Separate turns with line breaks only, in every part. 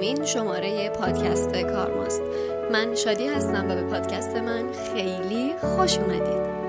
صدامین شماره پادکست کارماست من شادی هستم و به پادکست من خیلی خوش اومدید.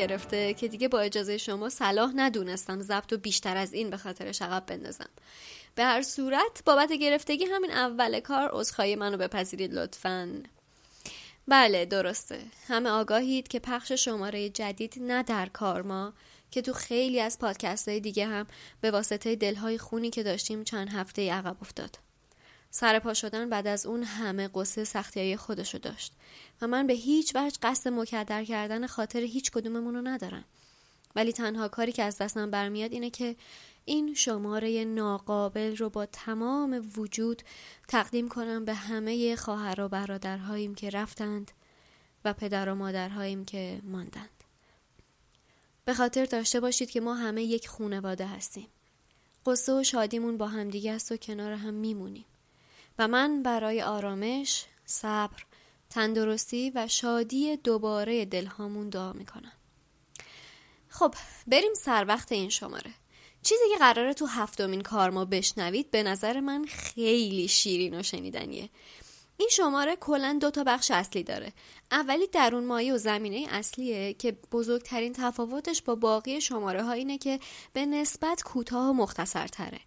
گرفته که دیگه با اجازه شما صلاح ندونستم ضبط و بیشتر از این به خاطر شقب بندازم. به هر صورت بابت گرفتگی همین اول کار عذرخواهی منو بپذیرید لطفا. بله درسته. همه آگاهید که پخش شماره جدید نه در کارما که تو خیلی از پادکست های دیگه هم به واسطه دلهای خونی که داشتیم چند هفته عقب افتاد. سر پا شدن بعد از اون همه قصه سختی های خودشو داشت. و من به هیچ وجه قصد مکدر کردن خاطر هیچ کدوممون رو ندارم. ولی تنها کاری که از دستم برمیاد اینه که این شماره ناقابل رو با تمام وجود تقدیم کنم به همه خواهر و برادرهاییم که رفتند و پدر و مادرهاییم که ماندند. به خاطر داشته باشید که ما همه یک خونواده هستیم. قصه و شادیمون با همدیگه است و کنار هم میمونیم. و من برای آرامش، صبر، تندرستی و شادی دوباره دلهامون دعا می‌کنم. خب بریم سر وقت این شماره. چیزی که قراره تو هفتمین کار ما بشنوید به نظر من خیلی شیرین و شنیدنیه. این شماره کلا دو تا بخش اصلی داره. اولی درون مایه و زمینه اصلیه که بزرگترین تفاوتش با باقی شماره ها اینه که به نسبت کوتاه و مختصر تره.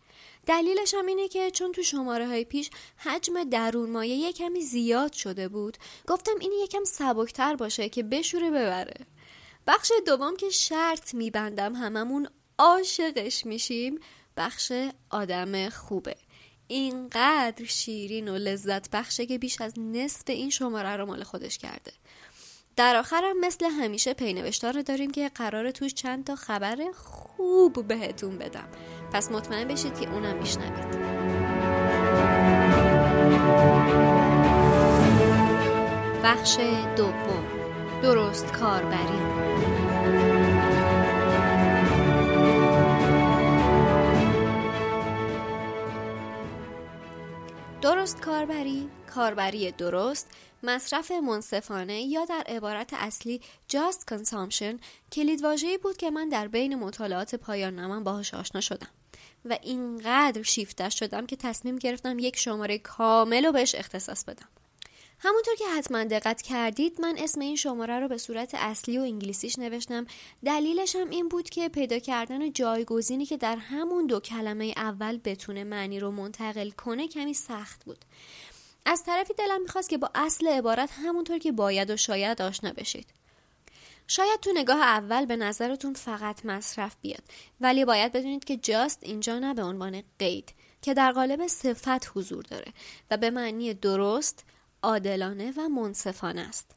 دلیلش هم اینه که چون تو شماره های پیش حجم درون مایه یه کمی زیاد شده بود گفتم این یکم سبکتر باشه که بشوره ببره. بخش دوم که شرط میبندم هممون عاشقش میشیم بخش آدم خوبه. اینقدر شیرین و لذت بخشه که بیش از نصف این شماره رو مال خودش کرده. در آخرم مثل همیشه پینوشتار داریم که قرار توش چند تا خبر خوب بهتون بدم. پس مطمئن بشید که اونم میشنوید. بخش دوم. درست کاربری. درست کاربری کاربری درست مصرف منصفانه یا در عبارت اصلی just consumption کلیدواژه‌ای بود که من در بین مطالعات پایان نامم باهاش آشنا شدم. و اینقدر شیفته شدم که تصمیم گرفتم یک شماره کامل رو بهش اختصاص بدم. همونطور که حتما دقت کردید من اسم این شماره رو به صورت اصلی و انگلیسیش نوشتم. دلیلش هم این بود که پیدا کردن جایگزینی که در همون دو کلمه اول بتونه معنی رو منتقل کنه کمی سخت بود. از طرفی دلم می‌خواست که با اصل عبارت همونطور که باید و شاید آشنا بشید. شاید تو نگاه اول به نظرتون فقط مصرف بیاد ولی باید بدونید که جاست اینجا نه به عنوان قید که در قالب صفت حضور داره و به معنی درست عادلانه و منصفانه است.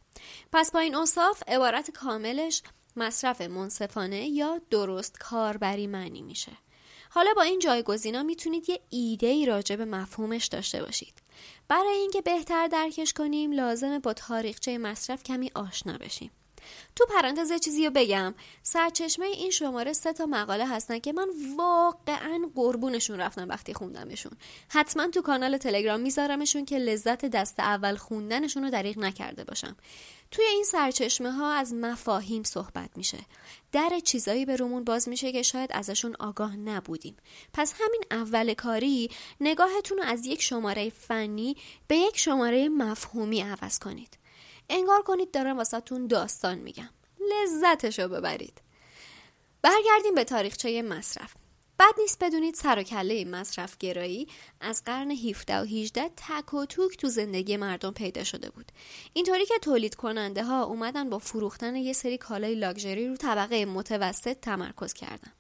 پس با این اصاف عبارت کاملش مصرف منصفانه یا درست کاربری معنی میشه. حالا با این جایگزینا می‌تونید یه ایده ای راجع به مفهومش داشته باشید. برای اینکه بهتر درکش کنیم لازمه با تاریخچه مصرف کمی آشنا بشیم. تو پرانتز چیزی رو بگم. سرچشمه این شماره سه تا مقاله هستن که من واقعا قربونشون رفتم وقتی خوندمشون. حتما تو کانال تلگرام میذارمشون که لذت دست اول خوندنشون رو دریغ نکرده باشم. توی این سرچشمه ها از مفاهیم صحبت میشه. در چیزایی به رومون باز میشه که شاید ازشون آگاه نبودیم. پس همین اول کاری نگاهتون رو از یک شماره فنی به یک شماره مفهومی عوض کنید. انگار کنید دارم واسهتون داستان میگم. لذتشو ببرید. برگردیم به تاریخچه مصرف. بد نیست بدونید سر و کله مصرف گرایی از قرن 17 و 18 تک و توک تو زندگی مردم پیدا شده بود. اینطوری که تولید کننده ها اومدن با فروختن یه سری کالای لاکچری رو طبقه متوسط تمرکز کردن.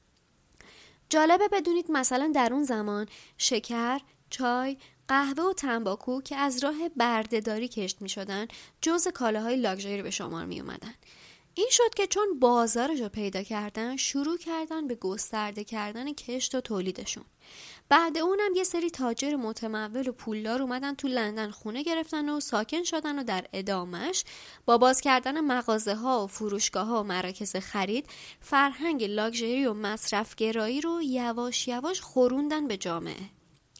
جالبه بدونید مثلا در اون زمان شکر، چای، قهوه و تنباکو که از راه بردهداری کشت می شدن جز کالاهای لاکچری به شمار می اومدن. این شد که چون بازارش رو پیدا کردن شروع کردن به گسترده کردن کشت و تولیدشون بعد اونم یه سری تاجر متمول و پولدار اومدن تو لندن خونه گرفتن و ساکن شدن و در ادامش با باز کردن مغازه ها و فروشگاه ها و مراکز خرید فرهنگ لاکچری و مصرف گرایی رو یواش یواش خوروندن به جامعه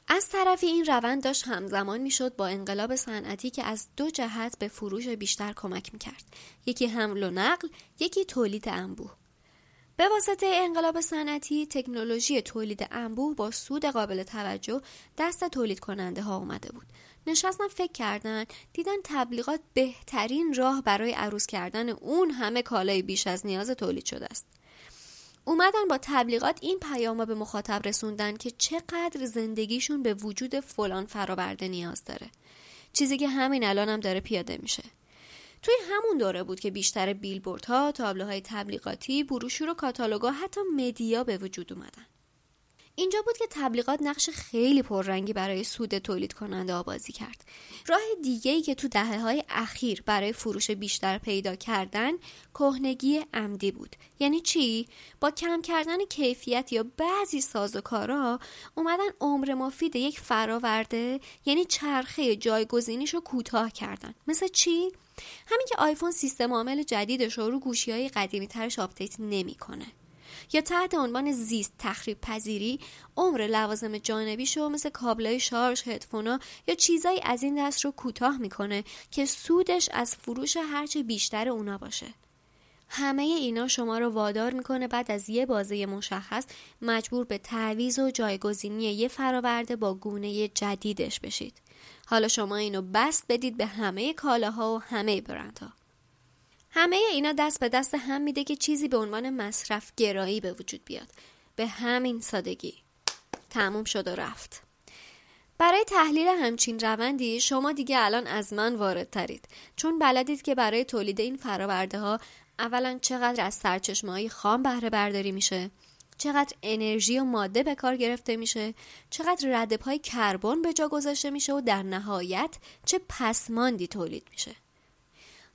از طرفی این روند داشت همزمان می‌شد با انقلاب صنعتی که از دو جهت به فروش بیشتر کمک می‌کرد. یکی حمل و نقل یکی تولید انبوه. به واسطه انقلاب صنعتی تکنولوژی تولید انبوه با سود قابل توجه دست تولید کننده ها اومده بود. نشستن فکر کردن دیدن تبلیغات بهترین راه برای عروض کردن اون همه کالای بیش از نیاز تولید شده است. اومدن با تبلیغات این پیام به مخاطب رسوندن که چقدر زندگیشون به وجود فلان فرآورده نیاز داره چیزی که همین الان هم داره پیاده میشه توی همون دوره بود که بیشتر بیلبوردها، تابلوهای تبلیغاتی، بروشور و کاتالوگا حتی مدیا به وجود اومدن. اینجا بود که تبلیغات نقش خیلی پررنگی برای سود تولید کننده آبازی کرد. راه دیگه که تو دهه های اخیر برای فروش بیشتر پیدا کردن کهنگی عمدی بود. یعنی چی؟ با کم کردن کیفیت یا بعضی سازوکارا اومدن عمر مفید یک فراورده یعنی چرخه جایگزینیش رو کوتاه کردن. مثل چی؟ همین که آیفون سیستم عامل جدیدش رو رو گوشی های قدیمی ترش update نمی‌کنه. یا تحت عنوان زیست تخریب پذیری عمر لوازم جانبی شو مثل کابلای شارژ هدفونا یا چیزایی از این دست رو کوتاه می‌کنه که سودش از فروش هرچه بیشتر اونا باشه. همه اینا شما رو وادار می‌کنه بعد از یه بازه مشخص مجبور به تعویز و جایگزینی یه فراورده با گونه جدیدش بشید. حالا شما اینو بست بدید به همه کالاها و همه برندها. همه اینا دست به دست هم میده که چیزی به عنوان مصرف گرایی به وجود بیاد. به همین سادگی. تموم شد و رفت. برای تحلیل همچین روندی شما دیگه الان از من وارد ترید چون بلدید که برای تولید این فراورده ها اولا چقدر از سرچشمه های خام بهره برداری میشه چقدر انرژی و ماده به کار گرفته میشه چقدر رده پای کربن به جا گذاشته میشه و در نهایت چه پسماندی تولید میشه.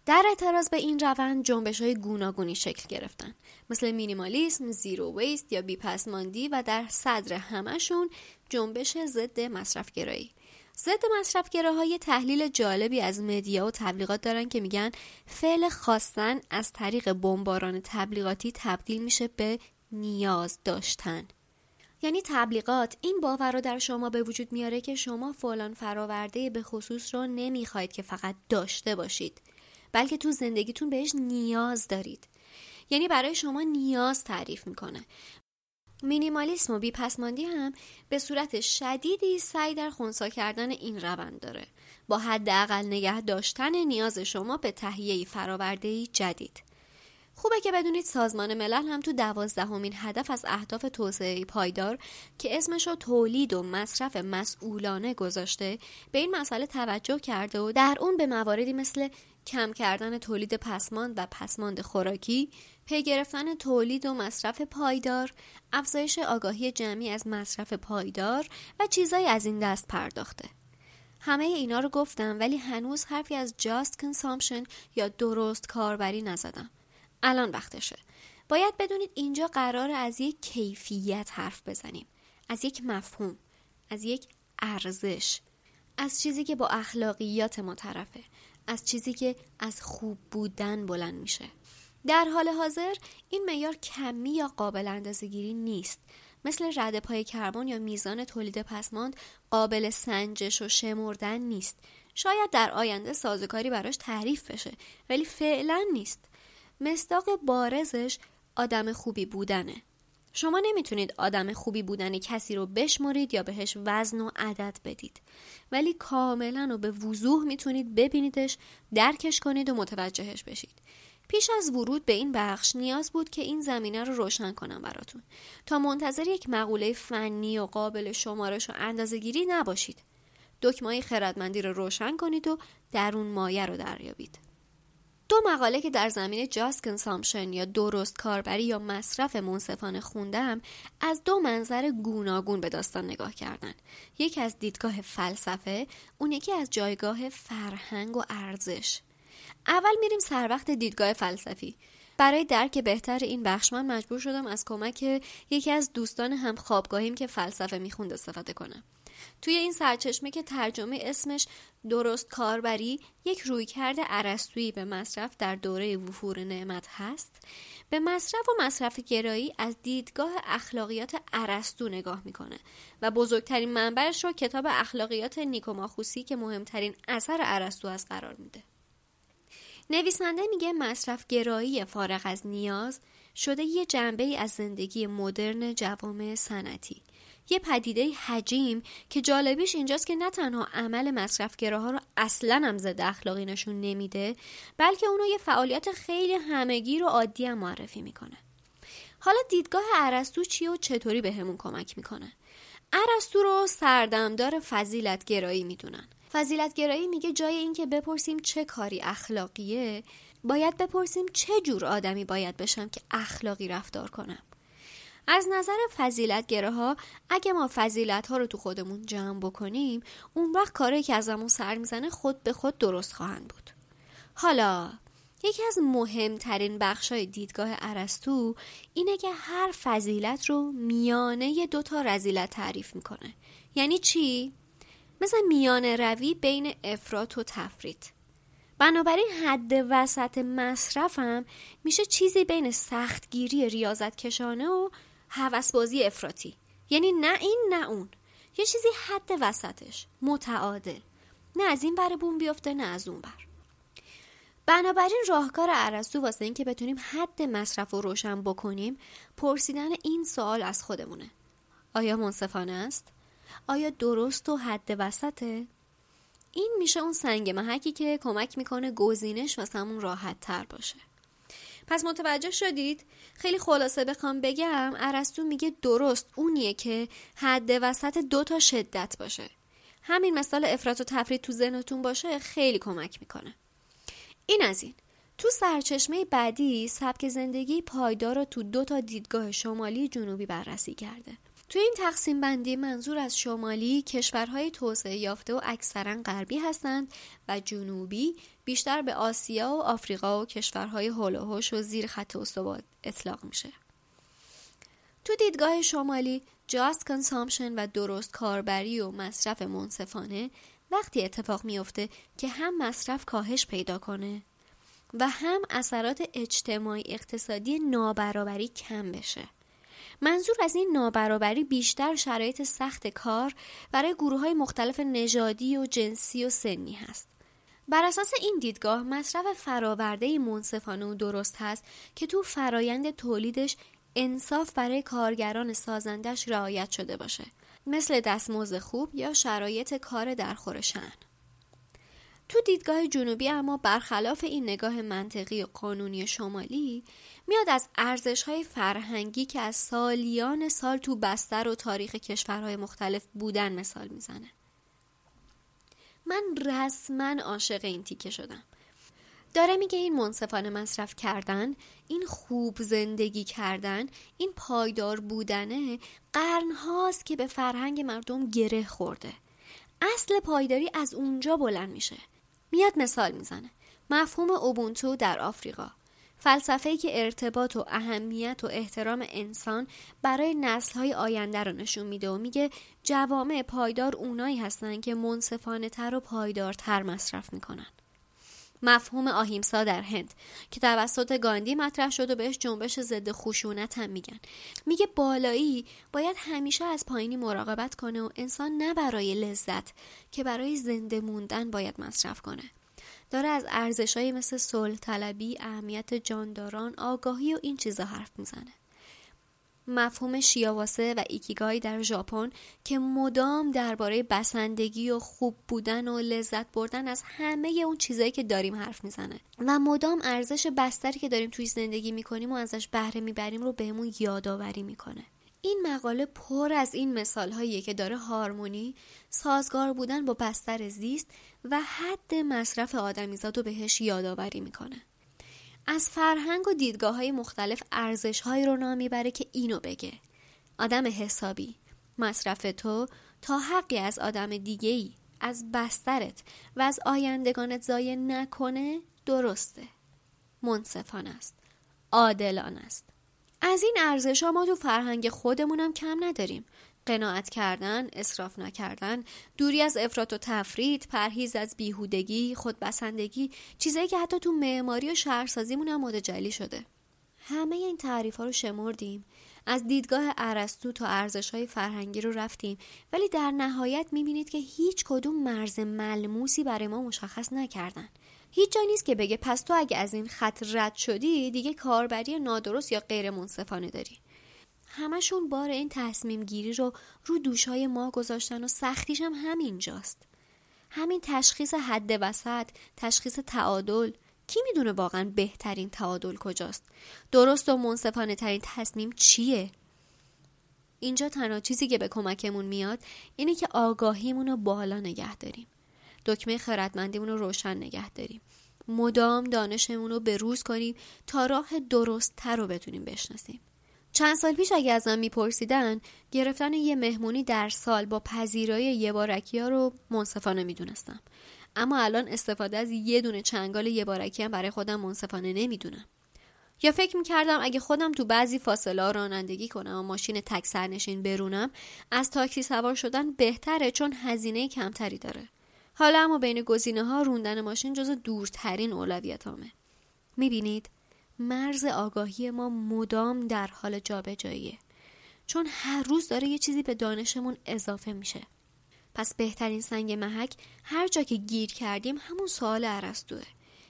در اعتراض به این روند جنبش های گوناگونی شکل گرفتن. مثل مینیمالیسم، زیرو ویست یا بیپسماندی و در صدر همشون جنبش ضد مصرفگرایی. ضد مصرفگراهای تحلیل جالبی از مدیا و تبلیغات دارن که میگن فعل خواستن از طریق بمباران تبلیغاتی تبدیل میشه به نیاز داشتن. یعنی تبلیغات این باور رو در شما به وجود میاره که شما فلان فراورده به خصوص رو نمی‌خواید که فقط داشته باشید. بلکه تو زندگیتون بهش نیاز دارید. یعنی برای شما نیاز تعریف می‌کنه. مینیمالیسم و بیپسماندی هم به صورت شدیدی سعی در خونسا کردن این روند داره. با حداقل نگه داشتن نیاز شما به تهیه فراورده جدید. خوبه که بدونید سازمان ملل هم تو دوازدهمین هدف از اهداف توسعه پایدار که اسمش رو تولید و مصرف مسئولانه گذاشته به این مسئله توجه کرده و در اون به مواردی مثل کم کردن تولید پسماند و پسماند خوراکی، پی گرفتن تولید و مصرف پایدار، افزایش آگاهی جمعی از مصرف پایدار و چیزایی از این دست پرداخته. همه اینا رو گفتم ولی هنوز حرفی از just consumption یا درست کاربری نزدم. الان وقتشه. باید بدونید اینجا قرار از یک کیفیت حرف بزنیم. از یک مفهوم. از یک ارزش. از چیزی که با اخلاقیات ما طرفه. از چیزی که از خوب بودن بلند میشه در حال حاضر این معیار کمی یا قابل اندازهگیری نیست مثل رد پای کربن یا میزان تولید پسماند قابل سنجش و شمردن نیست شاید در آینده سازوکاری براش تعریف بشه ولی فعلا نیست مصداق بارزش آدم خوبی بودنه. شما نمی‌تونید آدم خوبی بودن کسی رو بشمرید یا بهش وزن و عدد بدید. ولی کاملا و به وضوح می‌تونید ببینیدش درکش کنید و متوجهش بشید. پیش از ورود به این بخش نیاز بود که این زمینه رو روشن کنم براتون. تا منتظر یک مقوله فنی و قابل شمارش و اندازهگیری نباشید. دکمه خردمندی رو روشن کنید و درون مایه رو دریابید. دو مقاله که در زمینه جاست کنسامشن یا درست کاربری یا مصرف منصفانه خوندم از دو منظر گوناگون به داستان نگاه کردن. یکی از دیدگاه فلسفه اون یکی از جایگاه فرهنگ و ارزش. اول میریم سر وقت دیدگاه فلسفی. برای درک بهتر این بخش من مجبور شدم از کمک یکی از دوستان هم خوابگاهیم که فلسفه می‌خوند استفاده کنم. توی این سرچشمه که ترجمه اسمش درست کاربری یک رویکرد عرستویی به مصرف در دوره وفور نعمت هست به مصرف و مصرف گرایی از دیدگاه اخلاقیات عرستو نگاه می‌کنه و بزرگترین منبعش رو کتاب اخلاقیات نیکوماخوسی که مهمترین اثر عرستو از قرار میده. نویسنده میگه مصرف گرایی فارغ از نیاز شده یه جنبه ای از زندگی مدرن جوامع سنتی یه پدیده حجیم که جالبیش اینجاست که نه تنها عمل مصرفگراها رو اصلا هم ضد اخلاقی نشون نمیده بلکه اونو یه فعالیت خیلی همگیر و عادی هم معرفی می‌کنه. حالا دیدگاه ارسطو چیه و چطوری بهمون همون کمک می‌کنه؟ ارسطو رو سردمدار فضیلت گرایی می‌دونن. فضیلت گرایی میگه جای اینکه بپرسیم چه کاری اخلاقیه باید بپرسیم چه جور آدمی باید بشم که اخلاقی رفتار کنم. از نظر فضیلت ها اگه ما فضیلت ها رو تو خودمون جمع بکنیم اون وقت کاری که ازمون سر می‌زنه خود به خود درست خواهند بود. حالا یکی از مهمترین های دیدگاه ارسطو اینه که هر فضیلت رو میانه دو تا رزیلت تعریف می‌کنه. یعنی چی؟ مثل میانه روی بین افراط و تفرید. بنابراین حد وسط مصرفم میشه چیزی بین سختگیری ریاضت کشانه و بازی افراطی. یعنی نه این نه اون. یه چیزی حد وسطش. متعادل. نه از این بر بوم بیفته نه از اون بر. بنابراین راهکار عرستو واسه اینکه بتونیم حد مصرف رو روشن بکنیم پرسیدن این سوال از خودمونه. آیا منصفانه است؟ آیا درست و حد وسطه؟ این میشه اون سنگ محکی که کمک می‌کنه گزینش واسمون راحت تر باشه. پس متوجه شدید؟ خیلی خلاصه بخوام بگم ارسطو میگه درست اونیه که حد وسط دو تا شدت باشه. همین مثال افراط و تفرید تو ذهنتون باشه خیلی کمک می‌کنه. این از این. تو سرچشمه بعدی سبک زندگی پایدار رو تو دو تا دیدگاه شمالی جنوبی بررسی کرده. تو این تقسیم بندی منظور از شمالی کشورهای توسعه یافته و اکثرا غربی هستند و جنوبی بیشتر به آسیا و آفریقا و کشورهای هولوهوش و زیر خط استوا اطلاق میشه. تو دیدگاه شمالی جاست کنسامشن و درست کاربری و مصرف منصفانه وقتی اتفاق میافته که هم مصرف کاهش پیدا کنه و هم اثرات اجتماعی اقتصادی نابرابری کم بشه. منظور از این نابرابری بیشتر شرایط سخت کار برای گروه های مختلف نژادی و جنسی و سنی هست. بر اساس این دیدگاه مصرف فراورده منصفانه و درست هست که تو فرایند تولیدش انصاف برای کارگران سازندش رعایت شده باشه مثل دستمزد خوب یا شرایط کار در تو دیدگاه جنوبی اما برخلاف این نگاه منطقی و قانونی شمالی میاد از ارزش های فرهنگی که از سالیان سال تو بستر و تاریخ کشورهای مختلف بودن مثال می‌زنه. من رسما عاشق این تیکه شدم. داره میگه این منصفانه مصرف کردن این خوب زندگی کردن این پایدار بودنه قرن هاست که به فرهنگ مردم گره خورده. اصل پایداری از اونجا بلند میشه. میاد مثال می‌زنه مفهوم اوبونتو در آفریقا فلسفه‌ای که ارتباط و اهمیت و احترام انسان برای نسل‌های آینده رو نشون میده و میگه جوامع پایدار اونایی هستن که منصفانه تر و پایدارتر مصرف می‌کنن. مفهوم آهیمسا در هند که توسط گاندی مطرح شد و بهش جنبش ضد خشونت هم میگن میگه بالایی باید همیشه از پایینی مراقبت کنه و انسان نه برای لذت که برای زنده موندن باید مصرف کنه داره از ارزشهایی مثل صلح طلبی، اهمیت جانداران، آگاهی و این چیزا حرف می‌زنه. مفهوم شیاواسه و ایکیگای در ژاپن که مدام درباره بسندگی و خوب بودن و لذت بردن از همه اون چیزایی که داریم حرف می‌زنه. و مدام ارزش بستری که داریم توی زندگی می‌کنیم و ازش بهره می‌بریم رو بهمون یادآوری می‌کنه. این مقاله پر از این مثال هاییه که داره هارمونی سازگار بودن با بستر زیست و حد مصرف آدمیزاد رو بهش یادآوری می‌کنه. از فرهنگ و دیدگاه های مختلف ارزش هایی رو نام می‌بره که اینو بگه. آدم حسابی. مصرف تو تا حقی از آدم دیگه ای از بسترت و از آیندگانت ضایع نکنه درسته. منصفانه است. عادلان است. از این ارزش ما تو فرهنگ خودمونم کم نداریم. قناعت کردن، اصراف نکردن، دوری از افراط و تفرید، پرهیز از بیهودگی، خودبسندگی، چیزایی که حتی تو معماری و شهرسازیمون هم متجلی شده. همه این تعریف ها رو شمردیم. از دیدگاه ارسطو تا ارزش های فرهنگی رو رفتیم. ولی در نهایت می‌بینید که هیچ کدوم مرز ملموسی برای ما مشخص نکردن. هیچ جا نیست که بگه پس تو اگه از این خط رد شدی دیگه کاربری نادرست یا غیر منصفانه داری. همشون بار این تصمیم گیری رو رو دوشهای ما گذاشتن و سختیش هم همینجاست. همین تشخیص حد وسط تشخیص تعادل. کی می‌دونه واقعا بهترین تعادل کجاست؟ درست و منصفانه ترین تصمیم چیه؟ اینجا تنها چیزی که به کمکمون میاد اینه که آگاهیمون رو بالا نگه داریم. دکمه خردمندیمون رو روشن نگه داریم. مدام دانشمون رو به روز کنیم تا راه درست تر رو بتونیم بشناسیم. چند سال پیش اگه ازم میپرسیدن گرفتن یه مهمونی در سال با پذیرایی یه بارکی ها رو منصفانه می‌دونستم. اما الان استفاده از یه دونه چنگال یه بارکی هم برای خودم منصفانه نمی‌دونم. یا فکر می‌کردم اگه خودم تو بعضی فاصله رانندگی کنم و ماشین تک سرنشین برونم از تاکسی سوار شدن بهتره چون هزینه کمتری داره. حالا اما بین گزینه ها روندن ماشین جز دورترین اولویتامه. می‌بینید؟ مرز آگاهی ما مدام در حال جابجاییه. چون هر روز داره یه چیزی به دانشمون اضافه میشه. پس بهترین سنگ محک هر جا که گیر کردیم همون سوال عرستوه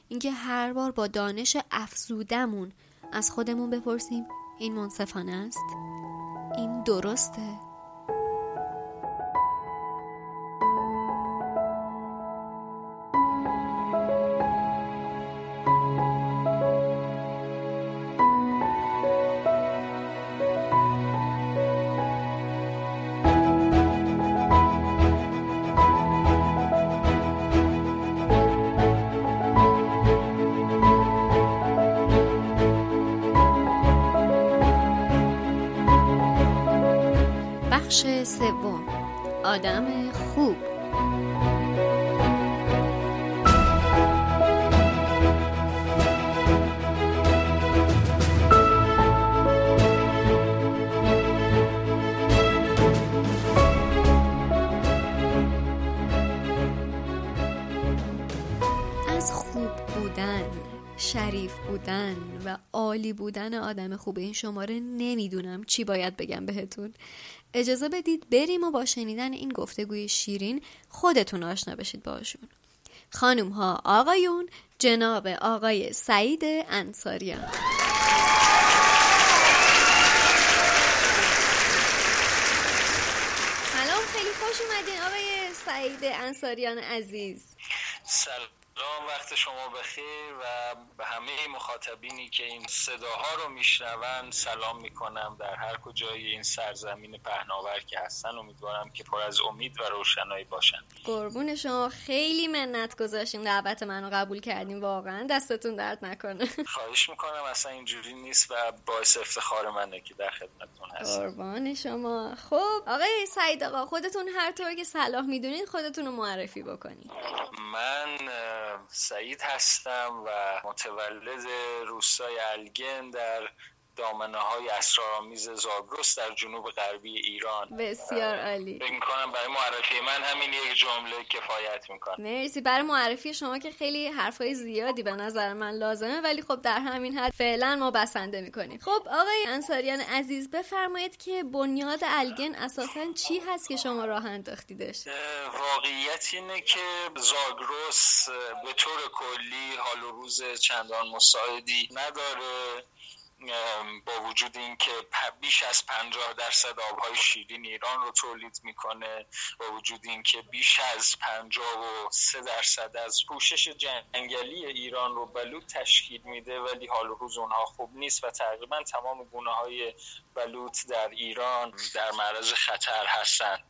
اینکه هر بار با دانش افزودمون از خودمون بپرسیم این منصفانه است؟ این درسته؟ آدم خوب. بودن آدم خوب این شماره نمی‌دونم چی باید بگم بهتون. اجازه بدید بریم و با شنیدن این گفتگوی شیرین خودتون آشنا بشید باشون خانوم ها آقایون جناب آقای سعید انصاریان. سلام خیلی خوش اومدین آقای سعید انصاریان عزیز.
سلام. سلام وقت شما بخیر و به همه مخاطبینی که این صداها رو میشنون سلام می‌کنم. در هر کجای این سرزمین پهناور که هستن امیدوارم که پر از امید و روشنایی باشن.
قربون شما. خیلی منت گذاشتیم. دعوت منو قبول کردیم. واقعا دستتون درد نکنه.
خواهش می‌کنم. اصلا اینجوری نیست و باعث افتخار منه که در خدمتتون هستم.
قربان شما. خب آقای سعید آقا خودتون هر طور که صلاح می‌دونید خودتون رو معرفی بکنید
من سعید هستم و متولد روستای الگن در دامنه های اسرارآمیز زاگرس در جنوب غربی ایران.
بسیار عالی.
فکر می‌کنم برای معرفی من همین یک جمله کفایت می‌کنه.
مرسی. برای معرفی شما که خیلی حرفای زیادی به نظر من لازمه ولی خب در همین حد فعلا ما بسنده می‌کنیم. خب آقای انصاریان عزیز بفرمایید که بنیاد الگن اساسا چی هست که شما راه انداختیدش؟
واقعیت اینه که زاگرس به طور کلی حال و روز چندان مساعدی نداره. با وجود اینکه بیش از 50 درصد آبهای شیرین ایران رو تولید می‌کنه با وجود اینکه بیش از 53 درصد از پوشش جنگلی ایران رو بلوط تشکیل میده ولی حال روز اونها خوب نیست و تقریبا تمام گونه های بلوط در ایران در معرض خطر هستند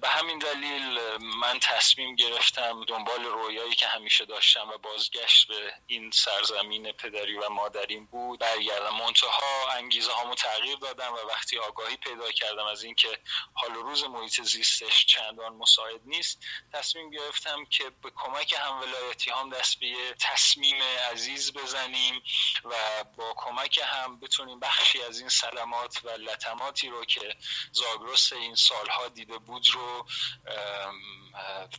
به همین دلیل من تصمیم گرفتم دنبال رویایی که همیشه داشتم و بازگشت به این سرزمین پدری و مادرین بود برگردم کردم. منتها انگیزه هامو تغییر دادم و وقتی آگاهی پیدا کردم از اینکه حال و روز محیط زیستش چندان مساعد نیست تصمیم گرفتم که به کمک هم ولایتی هم دست به تصمیم عزیز بزنیم و با کمک هم بتونیم بخشی از این سلامات و لطماتی رو که زاگرس این سالها دیده بود رو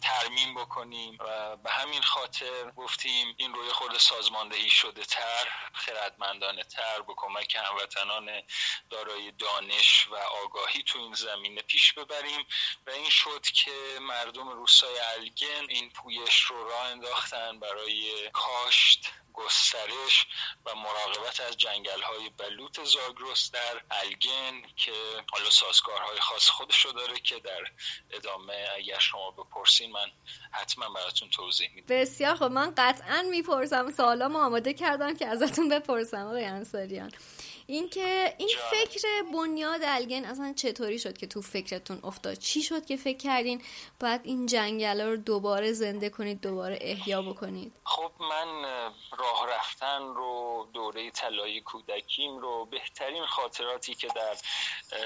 ترمیم بکنیم و به همین خاطر گفتیم این روی خود سازماندهی شده تر خردمندانه تر. به کمک هموطنان دارای دانش و آگاهی تو این زمینه پیش ببریم. و این شد که مردم روستای الگن این پویش رو راه انداختن برای کاشت گسترش و مراقبت از جنگل های بلوط زاگرس در الگن که حالا سازگارهای خاص خودشو داره که در ادامه اگر شما بپرسین من حتما براتون توضیح میدم.
بسیار خب من قطعا می‌پرسم. سوالامو آماده کردم که ازتون بپرسم آقای انصاریان. اینکه این فکر بنیاد الگن اصلا چطوری شد که تو فکرتون افتاد؟ چی شد که فکر کردین باید این جنگل رو دوباره زنده کنید دوباره احیا بکنید؟
خب من راه رفتن رو دوره طلایی کودکیم رو بهترین خاطراتی که در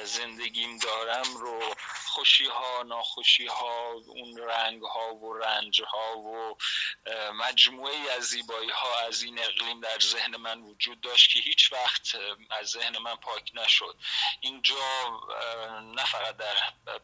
زندگیم دارم رو خوشی ها ناخوشی ها اون رنگ ها و رنج ها و مجموعه از زیبایی ها از این اقلیم در ذهن من وجود داشت که هیچ وقت از ذهن من پاک نشد. اینجا نه فقط در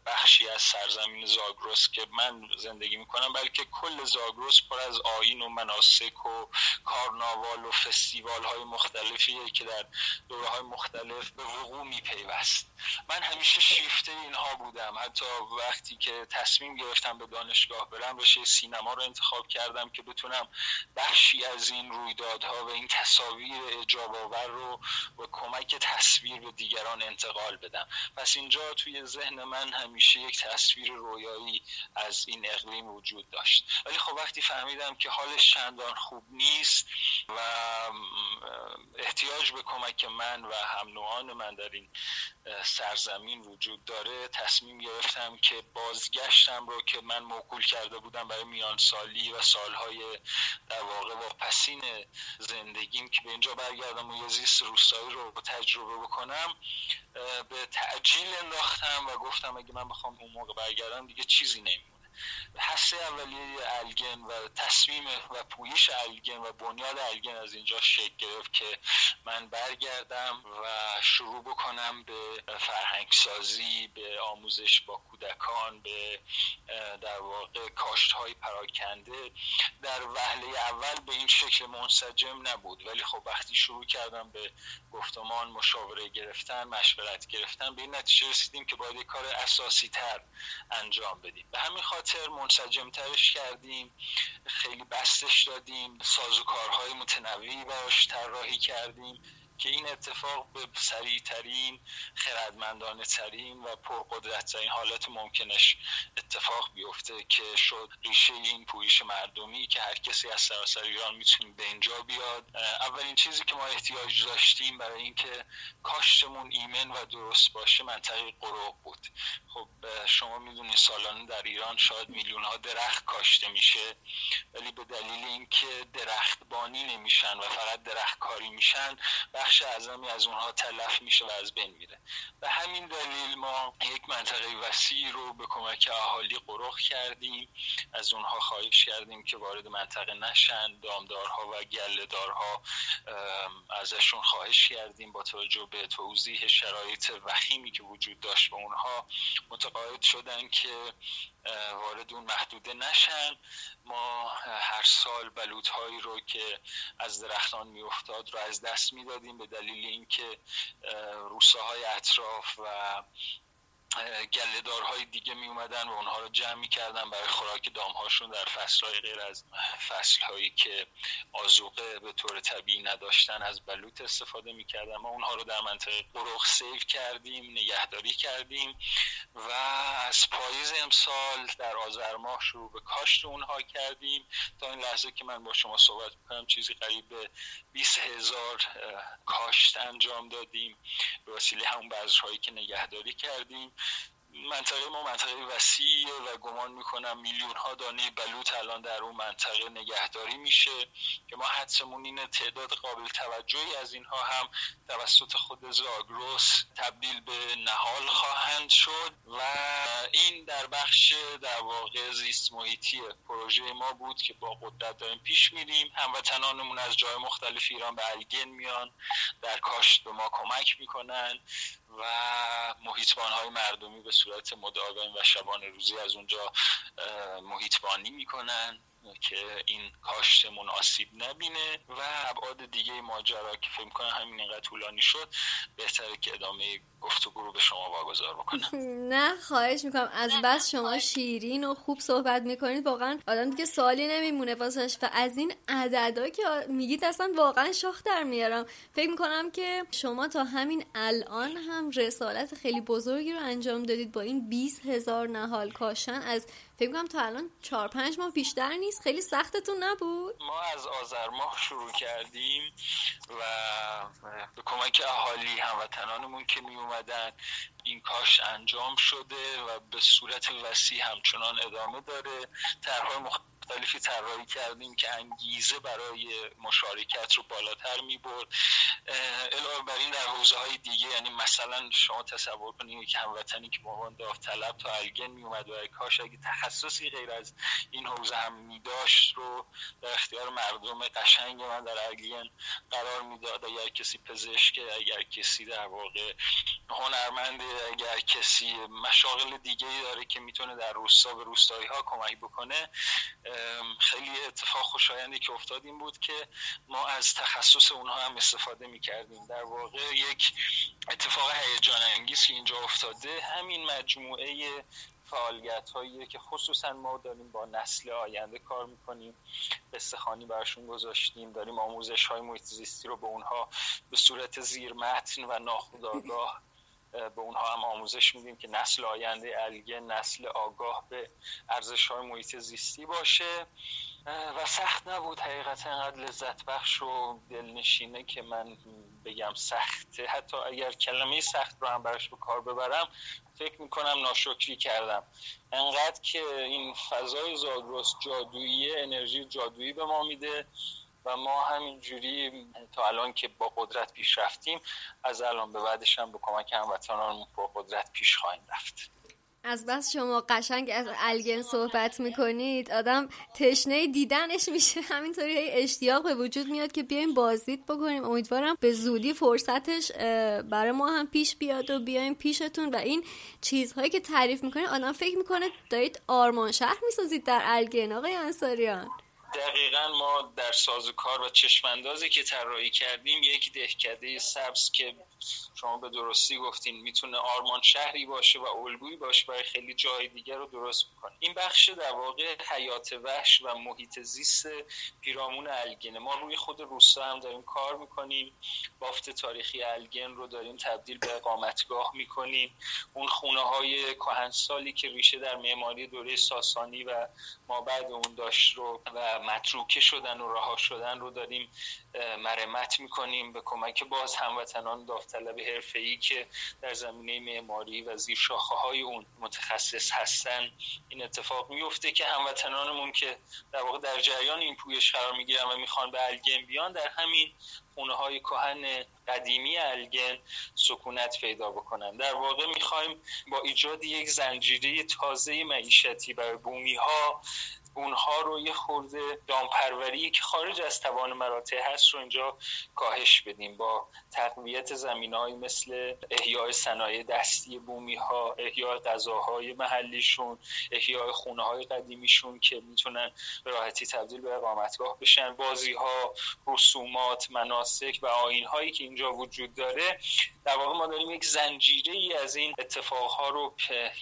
بخشی از سرزمین زاگرس که من زندگی می‌کنم بلکه کل زاگرس پر از آین و مناسک و کارناوال و فستیوال های مختلفیه که در دوره های مختلف به وقوع میپیوست. من همیشه شیفته اینها بودم. حتی وقتی که تصمیم گرفتم به دانشگاه برم رشته سینما رو انتخاب کردم که بتونم بخشی از این رویدادها و این تصاویر اجاب آور رو به کمک تصویر به دیگران انتقال بدم. پس اینجا توی ذهن من همیشه یک تصویر رویایی از این اقلیم وجود داشت. ولی خب وقتی فهمیدم که حالش چندان خوب نیست و احتیاج به کمک من و هم نوعان من در این سرزمین وجود داره. تصمیم گرفتم که بازگشتم رو که من موکول کرده بودم برای میان سالی و سالهای در واقع پسین زندگیم که به اینجا برگردم و یه روستایی رو تجربه بکنم به تعجیل انداختم و گفتم اگه من بخوام اون موقع برگردم دیگه چیزی نمی هسته اولیه الگن و تصمیم و پویش الگن و بنیاد الگن از اینجا شکل گرفت که من برگردم و شروع بکنم به فرهنگ سازی به آموزش با کودکان به در واقع کاشت های پراکنده در وهله اول به این شکل منسجم نبود. ولی خب وقتی شروع کردم به گفتمان مشاوره گرفتن مشورت گرفتن به این نتیجه رسیدیم که باید کار اساسی تر انجام بدیم. به همین خاطر منسجم ترش کردیم خیلی بستش دادیم سازوکارهای متنوعی براش طراحی کردیم. که این اتفاق به سریعترین خردمندانه ترین و پرقدرت ترین حالت ممکنش اتفاق بیفته که شد ریشه این پویش مردمی که هر کسی از سراسر ایران می‌تونه به اینجا بیاد. اولین چیزی که ما احتیاج داشتیم برای اینکه کاشتمون ایمن و درست باشه منطقه قروق بود. خب شما می‌دونید سالانه در ایران شاید میلیون ها درخت کاشته میشه ولی به دلیل اینکه درخت بانی نمیشن و فقط درخت کاری میشن بخش اعظمی از اونها تلف میشه و از بین میره. به همین دلیل ما یک منطقه وسیع رو به کمک اهالی قرخ کردیم. از اونها خواهش کردیم که وارد منطقه نشن. دامدارها و گلهدارها ازشون خواهش کردیم با توجه به توضیح شرایط وخیمی که وجود داشت به اونها متقاعد شدن که وارد اون محدوده نشن. ما هر سال بلوط هایی رو که از درختان میافتاد رو از دست می‌دادیم به دلیل اینکه روساهای اطراف و گلهدارهای دیگه می اومدن و اونها رو جمع می‌کردن برای خوراک دامهاشون در فصلهای غیر از فصلهایی که آزوقه به طور طبیعی نداشتن از بلوط استفاده می‌کردن ما اونها رو در منطقه قرخ سیف کردیم نگهداری کردیم و از پاییز امسال در آذر ماه شروع به کاشت اونها کردیم. تا این لحظه که من با شما صحبت می‌کنم چیزی قریب به 20 هزار کاشت انجام دادیم. به وسیله همون بذرهایی که نگهداری کردیم. منطقه ما منطقه وسیعه و گمان می‌کنم میلیون ها دانه بلوط الان در اون منطقه نگهداری میشه که ما حدسمون اینه تعداد قابل توجهی از اینها هم توسط خود زاگروس تبدیل به نهال خواهند شد و این در بخش در واقع زیست محیطی پروژه ما بود که با قدرت داریم پیش میریم. هموطنانمون از جای مختلف ایران به الگن میان در کاشت به ما کمک می‌کنن. و محیطبان های مردمی به صورت مداوم و شبانه روزی از اونجا محیطبانی می‌کنن. که این کاشتمون آسیب نبینه و ابعاد دیگه ماجرا که فکر کنم همین اینقدر طولانی شد بهتره که ادامه گفتگو رو به شما واگذار بکنم.
نه خواهش می‌کنم. از بس شما شیرین و خوب صحبت می‌کنید. واقعا آدم دیگه سوالی نمیمونه واسش. و از این عددا که میگید اصلا واقعا شاخ در میارم. فکر می‌کنم که شما تا همین الان هم رسالت خیلی بزرگی رو انجام دادید با این 20 هزار نهال کاشن از فکر کنم تا الان چهار پنج ماه بیشتر نیست. خیلی سختتون نبود؟
ما از آذر ماه شروع کردیم و به کمک اهالی هموطنانمون که می اومدن این کاش انجام شده و به صورت وسیع همچنان ادامه داره. طرحهای مختلفی طراحی کردیم که انگیزه برای مشارکت رو بالاتر می برد علاوه بر این در حوزه های دیگه یعنی مثلا شما تصور کنید که هموطنی که به عنوان داوطلب تا الگن می اومد و کاش اگه تخصصی غیر از این حوزه هم می داشت رو در اختیار مردم قشنگ من در الگن قرار می‌داد. اگر کسی پزشک اگر کسی در واقع هنرمند اگر کسی مشاغل دیگه داره که می‌تونه در روستا به روستایی ها کمک بکنه خیلی اتفاق خوشایندی که افتاد این بود که ما از تخصص اونها هم استفاده می‌کردیم. در واقع یک اتفاق هیجان انگیز که اینجا افتاده همین مجموعه فعالیت هایی که خصوصا ما داریم با نسل آینده کار می‌کنیم استخانی برشون گذاشتیم داریم آموزش های محیط زیستی رو به اونها به صورت زیر متن و ناخودآگاه به اونها هم آموزش میدیم که نسل آینده الگه نسل آگاه به ارزش های محیط زیستی باشه. و سخت نبود حقیقتا انقدر لذت بخش و دلنشینه که من بگم سخته. حتی اگر کلمه سخت رو هم براش به کار ببرم فکر می‌کنم ناشکری کردم. انقدر که این فضای زاگرس جادویی انرژی جادویی به ما میده. و ما همینجوری تا الان که با قدرت پیش رفتیم از الان به بعدش هم به کمک هموطنانمون با قدرت پیش خواهیم رفت.
از بس شما قشنگ از الگن صحبت می‌کنید. آدم تشنه دیدنش میشه. همینطوری اشتیاق به وجود میاد که بیایم بازدید بکنیم. امیدوارم به زودی فرصتش برای ما هم پیش بیاد و بیایم پیشتون. و این چیزهایی که تعریف می‌کنید آدم فکر می‌کنه دارید آرمان شهر می‌سازید در الگن آقای انصاریان
دقیقا ما در سازوکار و چشماندازی که طراحی کردیم یک دهکده سبز که شما به درستی گفتین می‌تونه آرمان شهری باشه و الگویی باشه برای خیلی جای دیگر رو درست می‌کنه. این بخش در واقع حیات وحش و محیط زیست پیرامون الگنه. ما روی خود روستا هم داریم کار می‌کنیم. بافت تاریخی الگن رو داریم تبدیل به اقامتگاه می‌کنیم. اون خونه های کهنسالی که ریشه در معماری دوره ساسانی و ما بعد اون داشت رو و متروکه شدن و رها شدن رو داریم مرمت می‌کنیم به کمک باز هموطنان داوطلب حرفه‌ای که در زمینه معماری و زیر شاخه های اون متخصص هستن. این اتفاق میفته که هموطنانمون که در واقع در جریان این پویش قرار می‌گیرن و می‌خوان به الگن بیان در همین خونه های کهن قدیمی الگن سکونت پیدا بکنن. در واقع می‌خوایم با ایجاد یک زنجیره تازه معیشتی برای بومی ها اونها رو یه خورده دامپروری که خارج از توان مراتع هست رو اینجا کاهش بدیم با تقویت زمین های مثل احیای صنایع دستی بومی ها احیای غذاهای محلیشون احیای خونه های قدیمیشون که می‌تونن به راحتی تبدیل به اقامتگاه بشن. بازی ها رسومات مناسک و آین هایی که اینجا وجود داره. در واقع ما داریم یک زنجیره ای از این اتفاق ها رو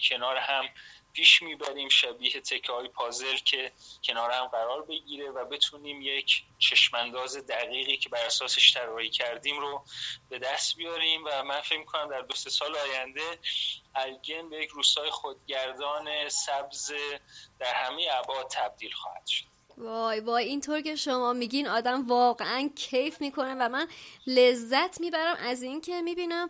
کنار هم پیش می‌بریم شبیه تکه های پازل که کنار هم قرار بگیره و بتونیم یک چشمانداز دقیقی که بر اساسش طراحی کردیم رو به دست بیاریم و من فکر کنم در دو سال آینده الگن به یک روستای خودگردان سبز در همه ابعاد تبدیل خواهد شد.
وای وای اینطور که شما میگین آدم واقعا کیف می‌کنه و من لذت می‌برم از اینکه می‌بینم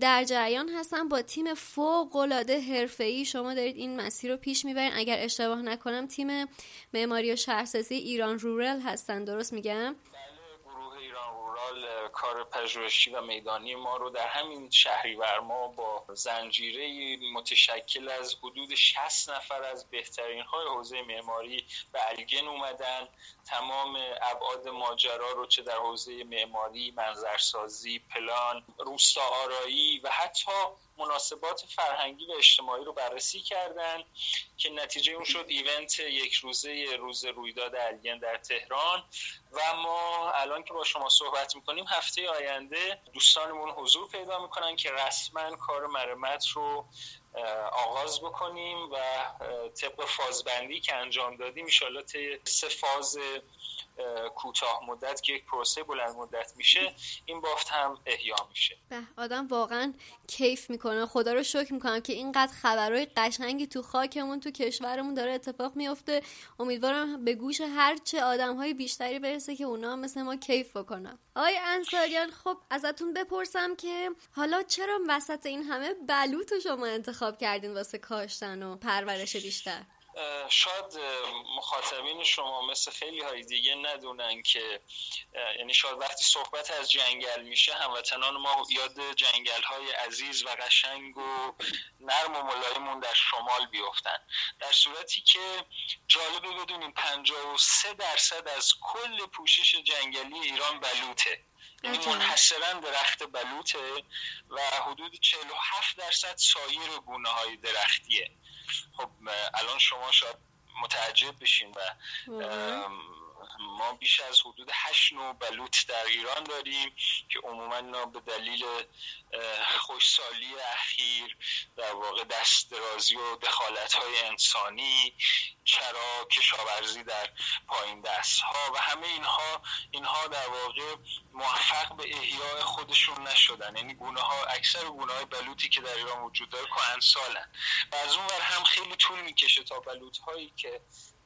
در جریان هستم با تیم فوق العاده حرفه‌ای. شما دارید این مسیر رو پیش می‌برین. اگر اشتباه نکنم تیم معماری و شهرسازی ایران رورل هستن. درست میگم؟
کار پژوهشی و میدانی ما رو در همین شهریور ما با زنجیره متشکل از حدود 60 نفر از بهترین های حوزه معماری به الگن اومدن. تمام ابعاد ماجرا رو چه در حوزه معماری منظرسازی پلان روستا آرایی و حتی مناسبات فرهنگی و اجتماعی رو بررسی کردن که نتیجه اون شد ایونت یک روزه روز رویداد الگن در تهران. و ما الان که با شما صحبت می‌کنیم هفته آینده دوستانمون حضور پیدا می‌کنن که رسما کار مرمت رو آغاز بکنیم و طبق فازبندی که انجام دادیم ایشالا سه فاز کوتاه مدت که یک پروسه بلند مدت میشه این بافت هم احیا میشه.
به آدم واقعا کیف می‌کنه. خدا رو شکر می‌کنم که اینقدر خبرهای قشنگی تو خاکمون تو کشورمون داره اتفاق میفته امیدوارم به گوش هرچه آدم های بیشتری برسه که اونا مثل ما کیف بکنن. آقای انصاریان خب ازتون بپرسم که حالا چرا وسط این همه بلوط شما انتخاب کردین واسه کاشتن و پرورش بیشتر؟
شاید مخاطبین شما مثل خیلی های دیگه ندونن که یعنی شاید وقتی صحبت از جنگل میشه هموطنان ما یاد جنگل های عزیز و قشنگ و نرم و ملایمون در شمال بیفتن. در صورتی که جالبه بدونیم 53 درصد از کل پوشش جنگلی ایران یعنی منحصرا درخت بلوطه و حدود 47 درصد سایر گونه های درختیه. خب الان شما شاید متعجب بشین و ما بیش از حدود هشت نوع بلوط در ایران داریم که عموما به دلیل خوشسالی اخیر در واقع دست درازی و دخالت های انسانی چرا کشاورزی در پایین دست ها و همه اینها اینها در واقع موفق به احیاء خودشون نشدن. یعنی گونه ها اکثر گونه های بلوطی که در ایران وجود داره کهن سالن و از اون ور هم خیلی طول می‌کشه تا بلوط هایی که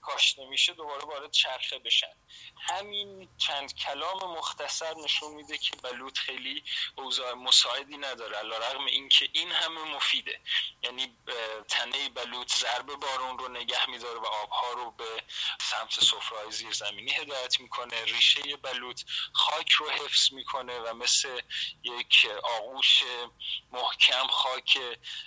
کاشته میشه دوباره وارد چرخه بشن. همین چند کلام مختصر نشون میده که بلوط خیلی اوضاع مساعدی نداره علا رقم این که این همه مفیده. یعنی تنه بلوط ضرب بارون رو نگه میداره و آبها رو به سمت سفرهای زیرزمینی هدایت می‌کنه. ریشه بلوط خاک رو حفظ می‌کنه و مثل یک آغوش محکم خاک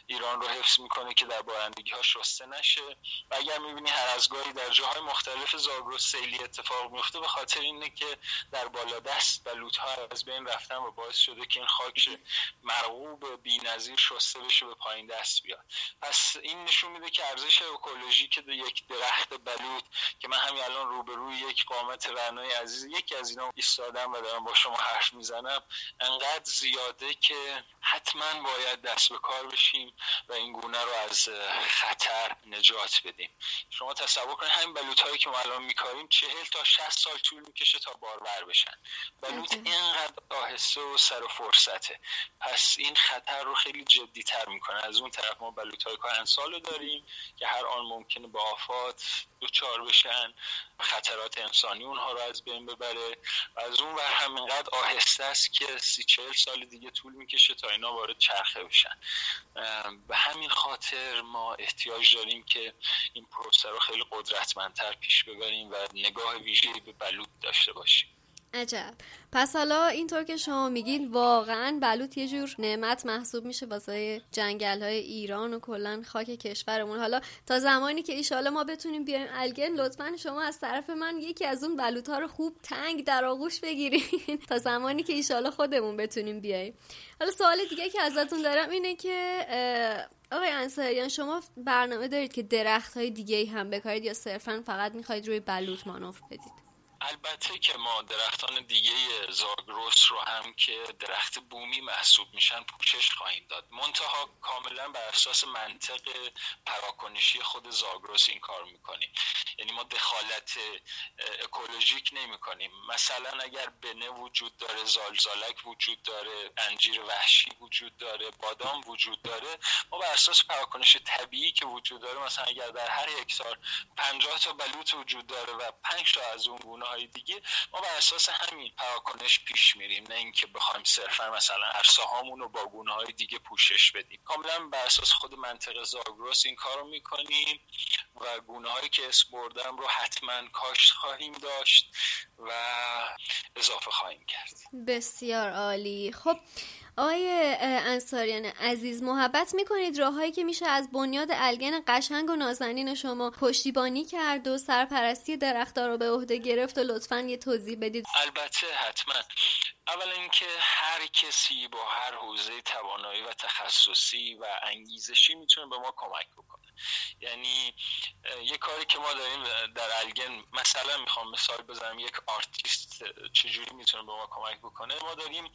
ایران رو حفظ می‌کنه که در بارندگی ها شسته نشه. و اگر می‌بینی هر از گاهی در جاهای مختلف زاگرس سیلی اتفاق میفته به خاطر اینه که در بالا دست بلوط ها از بین رفتن و باعث شده که این خاک مرغوب بی‌نظیر شسته بشه به پایین دست بیاد. پس این نشون میده که ارزش اکولوژیک یک درخت بلوط که من همین الان روبروی یک قامت رنای عزیز یکی از اینا ایستادم و دارم با شما حرف می‌زنم انقدر زیاده که حتما باید دست به کار بشیم و این گونه رو از خطر نجات بدیم. شما تصور کنید همین بلوط هایی که ما الان میکاریم چهل تا 60 سال طول می‌کشه تا بارور بشن. بلوط اینقدر آهسته و سر و فرصته. پس این خطر رو خیلی جدی تر می‌کنه. از اون طرف ما بلوط های کهنسال رو داریم که هر آن ممکنه با آفات دوچار بشن. خطرات انسانی اونها رو از بین ببره. و از اون ور هم اینقدر آهسته است که سی چهل سال دیگه طول می‌کشه تا اینا وارد چرخه بشن. به همین خاطر ما احتیاج داریم که این پروسه رو خیلی قدرتمندتر پیش ببریم و نگاه ویژه به بلوط داشته باشیم.
عجب. پس حالا اینطور که شما میگین واقعا بلوط یه جور نعمت محسوب میشه واسه جنگل های ایران و کلا خاک کشورمون. حالا تا زمانی که ایشالا ما بتونیم بیایم الگن لطفا شما از طرف من یکی از اون بلوط ها رو خوب تنگ در آغوش بگیرین. تا زمانی که ایشالا خودمون بتونیم بیایم حالا سوال دیگه که ازتون دارم اینه که آقای انصاریان شما برنامه دارید که درخت های دیگه هم بکارید یا صرفا فقط می‌خواید روی بلوط مانور بدید؟
البته که ما درختان دیگه زاگرس رو هم که درخت بومی محسوب میشن پوشش خواهیم داد. منتها کاملا بر اساس منطق پراکنشی خود زاگرس این کار می‌کنیم. یعنی ما دخالت اکولوژیک نمی کنیم مثلا اگر بنه وجود داره زالزالک وجود داره انجیر وحشی وجود داره بادام وجود داره ما بر اساس پراکنش طبیعی که وجود داره مثلا اگر در هر هکتار 50 تا بلوط وجود داره و 5 تا از اون گونه های دیگه ما بر اساس همین پراکنش پیش میریم. نه اینکه بخوایم صرفا مثلا عرصه هامون رو با گونه های دیگه پوشش بدیم. کاملا بر اساس خود منطقه زاگرس این کارو می‌کنیم و گونه هایی که اسم بردم رو حتما کاشت خواهیم داشت و اضافه خواهیم کرد.
بسیار عالی. خب آقای انصاریان عزیز محبت می‌کنید. راههایی که میشه از بنیاد الگن قشنگ و نازنین شما پشتیبانی کرد و سرپرستی درختار رو به عهده گرفت و لطفا یه توضیح بدید.
البته حتما. اول اینکه هر کسی با هر حوزه توانایی و تخصصی و انگیزشی می‌تونه به ما کمک بکنه. یعنی یه کاری که ما داریم در الگن مثلا می‌خوام مثال بزنم یک آرتیست چجوری می‌تونه به ما کمک بکنه؟ ما داریم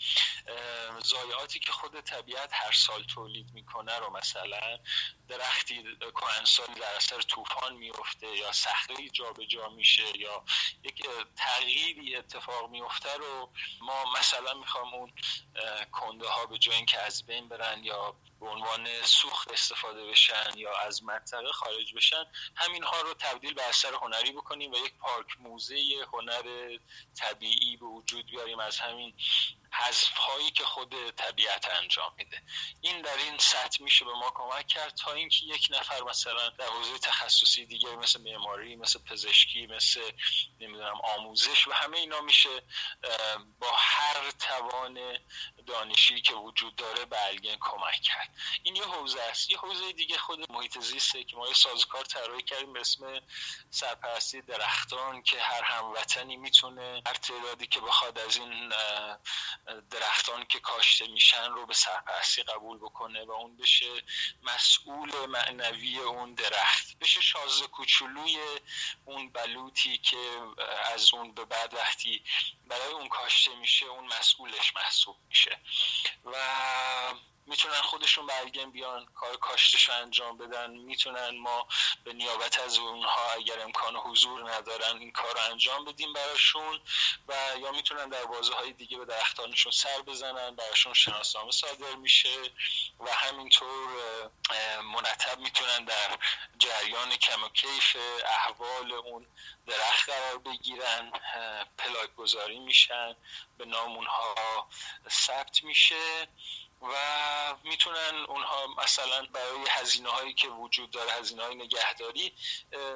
زایعاتی که خود طبیعت هر سال تولید می‌کنه رو مثلا درختی کهنسالی در اثر طوفان میفته یا صخره جابجا میشه یا یک تغییری اتفاق میفته رو ما مثلا می‌خوام اون کنده ها به جای اینکه از بین برن یا به عنوان سوخت استفاده بشن یا از منطقه خارج بشن همین ها رو تبدیل به اثر هنری بکنیم و یک پارک موزه هنر طبیعی به وجود بیاریم از همین حذف هایی که خود طبیعت انجام میده. این در این سطح میشه به ما کمک کرد تا اینکه یک نفر مثلا در حوزه تخصصی دیگه مثل معماری مثل پزشکی مثل نمی‌دونم آموزش و همه اینا میشه با هر توان دانشی که وجود داره به کمک کرد. این یه حوزه است. یه حوزه دیگه خود محیط زیسته که ما یه سازکار طراحی کردیم به اسم سرپرستی درختان که هر هموطنی می‌تونه هر تعدادی که بخواد از این درختان که کاشته میشن رو به سرپرستی قبول بکنه و اون بشه مسئول معنوی اون درخت. بشه شازده کوچولوی اون بلوطی که از اون به بعد وقتی برای اون کاشته میشه اون مسئولش محسوب میشه. و می‌تونن خودشون برگن بیان کار کاشتش انجام بدن می‌تونن ما به نیابت از اونها اگر امکان حضور ندارن این کار رو انجام بدیم براشون و یا می‌تونن در بازه های دیگه به درختانشون سر بزنن براشون شناسنامه صادر میشه و همینطور منطب می‌تونن در جریان کم و کیف احوال اون درخت قرار بگیرن پلاک گذاری میشن به نامونها ثبت میشه. و می‌تونن اونها مثلا برای هزینه هایی که وجود داره هزینه های نگهداری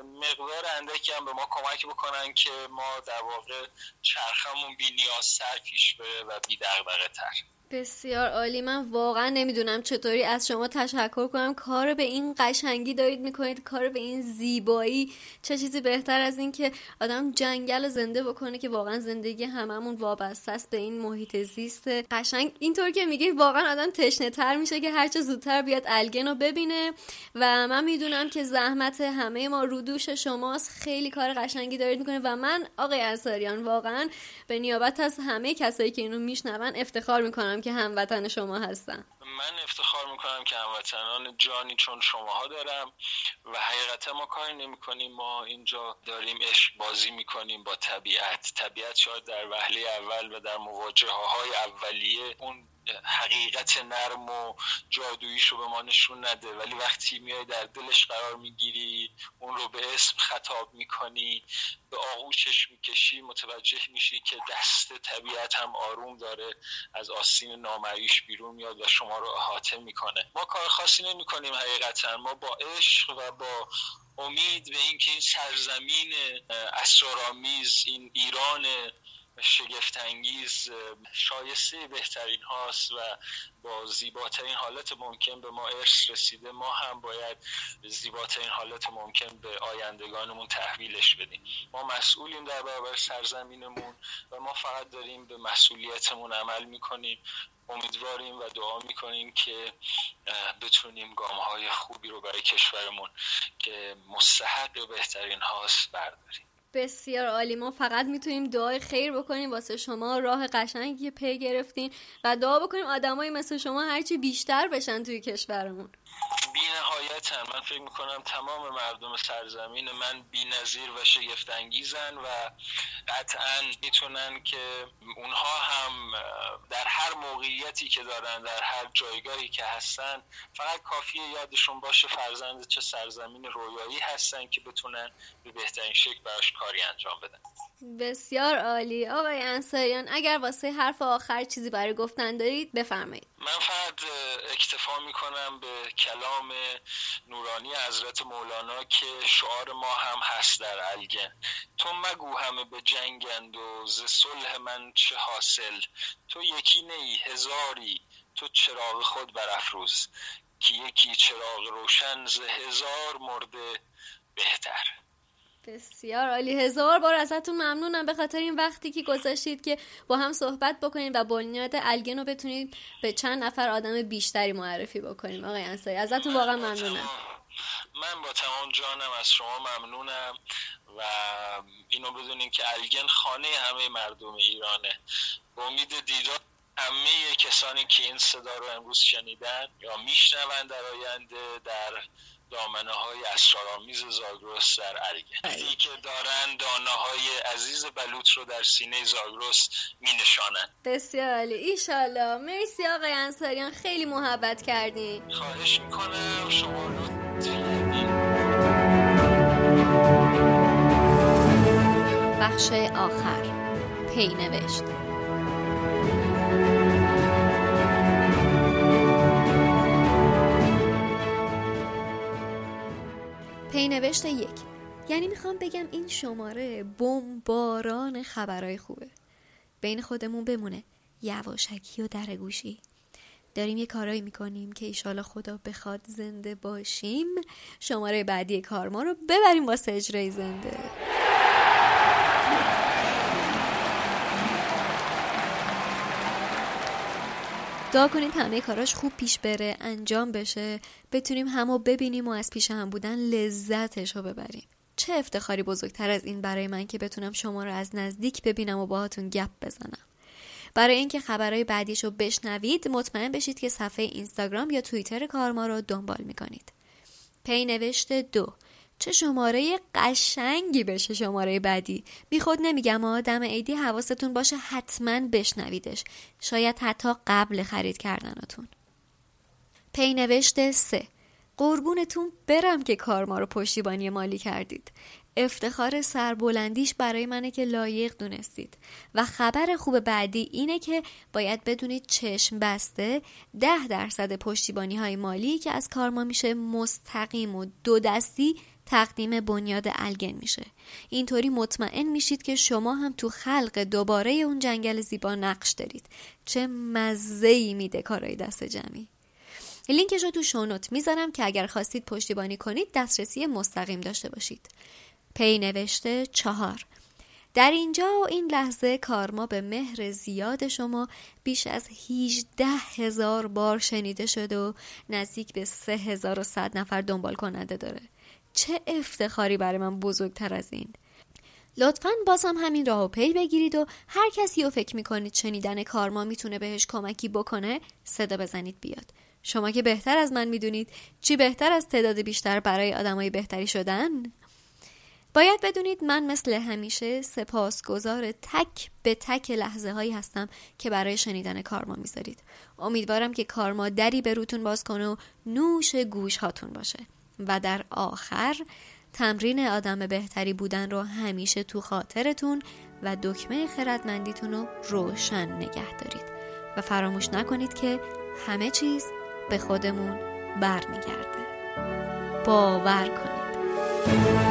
مقدار اندکی هم به ما کمک بکنن که ما در واقع چرخمون بی نیاز پیش بره و بی دغدغه تر.
بسیار عالی. من واقعا نمی‌دونم چطوری از شما تشکر کنم. کار به این قشنگی دارید می‌کنید کار به این زیبایی. چه چیزی بهتر از این که آدم جنگل زنده بکنه که واقعا زندگی هممون وابسته است به این محیط زیست قشنگ. اینطور که میگه واقعا آدم تشنه تر میشه که هرچه زودتر بیاد الگن رو ببینه. و من می‌دونم که زحمت همه ما رو دوش شماست. خیلی کار قشنگی دارید می‌کنه و من آقای انصاریان واقعا به نیابت از همه کسایی که اینو میشنون افتخار می‌کنم. که هموطن شما هستن
من افتخار می‌کنم که هموطنان جانی چون شماها دارم و حقیقتا ما کاری نمی کنیم ما اینجا داریم عشق بازی می‌کنیم با طبیعت. طبیعت شاید در وهله اول و در مواجهه های اولیه اون حقیقت نرم و جادوییش رو به ما نشون نده ولی وقتی میای در دلش قرار می‌گیری اون رو به اسم خطاب می‌کنی به آغوشش می‌کشی متوجه میشی که دست طبیعت هم آروم داره از آسین نامعیش بیرون میاد و شما رو احاطه می‌کنه. ما کار خاصی نمی‌کنیم حقیقتا. ما با عشق و با امید به اینکه این سرزمین اسرارآمیز این ایران شگفتانگیز شایسته بهترین هاست و با زیباترین حالت ممکن به ما ارث رسیده. ما هم باید زیباترین حالت ممکن به آیندگانمون تحویلش بدیم. ما مسئولیم در برابر سرزمینمون و ما فقط داریم به مسئولیتمون عمل می‌کنیم. امیدواریم و دعا می‌کنیم که بتونیم گام های خوبی رو برای کشورمون که مستحق بهترین هاست برداریم.
بسیار عالی. ما فقط می‌تونیم دعای خیر بکنیم واسه شما راه قشنگی پی گرفتین و دعا بکنیم آدمایی مثل شما هرچی بیشتر بشن توی کشورمون.
بی نهایتا من فکر می‌کنم تمام مردم سرزمین من بی نظیر و شگفت انگیزن و قطعا می‌تونن که اونها هم در هر موقعیتی که دارن در هر جایگاهی که هستن فقط کافیه یادشون باشه فرزند چه سرزمین رویایی هستن که بتونن به بهترین شکل براش کاری انجام بدن.
بسیار عالی. آقای انصاریان اگر واسه حرف آخر چیزی برای گفتن دارید بفرمایید.
من فقط اکتفا می‌کنم به کلام نورانی حضرت مولانا که شعار ما هم هست در الگن تو مگو همه به جنگند و ز صلح من چه حاصل؟ تو یکی نی هزاری تو چراغ خود برافروز. که یکی چراغ روشن ز هزار مرده بهتر.
بسیار عالی. هزار بار ازتون ممنونم. به خاطر این وقتی که گذاشتید که با هم صحبت بکنید و بنیاد الگن رو بتونید به چند نفر آدم بیشتری معرفی بکنیم. آقای انصاری ازتون واقعا ممنونم.
من با تمام جانم از شما ممنونم و اینو بدونین که الگن خانه همه مردم ایرانه. با امید دیدار همه کسانی که این صدا رو امروز شنیدن یا میشنوند در آینده در دامنه های اسرارآمیز زاگرس در ارگن دیدی که دارن دانه های عزیز بلوط رو در سینه زاگرس می نشانن
بسیار عالی. ایشالله مرسی آقای انصاریان. خیلی محبت کردین.
خواهش می‌کنم. شما رو
بخش آخر. پی نوشت. نوشت یک. یعنی می‌خوام بگم این شماره بمباران خبرهای خوبه. بین خودمون بمونه. یواشکی و در گوشی. داریم یه کارایی می‌کنیم که ایشالا خدا بخواد زنده باشیم. شماره بعدی کار ما رو ببریم واسه اجرای زنده. کنید همه کاراش خوب پیش بره انجام بشه. بتونیم همو ببینیم و از پیش هم بودن لذتش رو ببریم. چه افتخاری بزرگتر از این برای من که بتونم شما رو از نزدیک ببینم و باهاتون گپ بزنم. برای اینکه خبرهای بعدیش رو بشنوید مطمئن بشید که صفحه اینستاگرام یا توییتر کارما رو دنبال می‌کنید. پی نوشته دو. چه شماره قشنگی بشه شماره بعدی. بی خود نمیگم آدم عیدی حواستون باشه حتما بشنویدش. شاید حتی قبل خرید کردنتون. پی نوشته سه. قربونتون برم که کار ما رو پشتیبانی مالی کردید. افتخار سربلندیش برای منه که لایق دونستید. و خبر خوب بعدی اینه که باید بدونید چشم بسته ده درصد پشتیبانی های مالی که از کارما میشه مستقیم و دو دستی تقدیم بنیاد الگن میشه. اینطوری مطمئن میشید که شما هم تو خلق دوباره اون جنگل زیبا نقش دارید. چه مزه ای میده کارای دست جمعی. لینکش رو تو شونوت می‌ذارم که اگر خواستید پشتیبانی کنید دسترسی مستقیم داشته باشید. پی نوشته چهار. در اینجا و این لحظه کارما به مهر زیاد شما بیش از 18 هزار بار شنیده شده و نزدیک به 3100 نفر دنبال کننده داره. چه افتخاری برای من بزرگتر از این. لطفا باز هم همین راه و پی بگیرید و هر کسی رو فکر می‌کنید شنیدن کارما می‌تونه بهش کمکی بکنه صدا بزنید بیاد. شما که بهتر از من می‌دونید چی بهتر از تعداد بیشتر برای آدمای بهتری شدن؟ باید بدونید من مثل همیشه سپاسگزار تک به تک لحظه هایی هستم که برای شنیدن کارما می‌ذارید. امیدوارم که کارما دری به روتون باز کنه و نوش گوش هاتون باشه. و در آخر تمرین آدم بهتری بودن رو همیشه تو خاطرتون و دکمه خردمندیتون رو روشن نگه دارید. و فراموش نکنید که همه چیز به خودمون برمیگرده. باور کنید.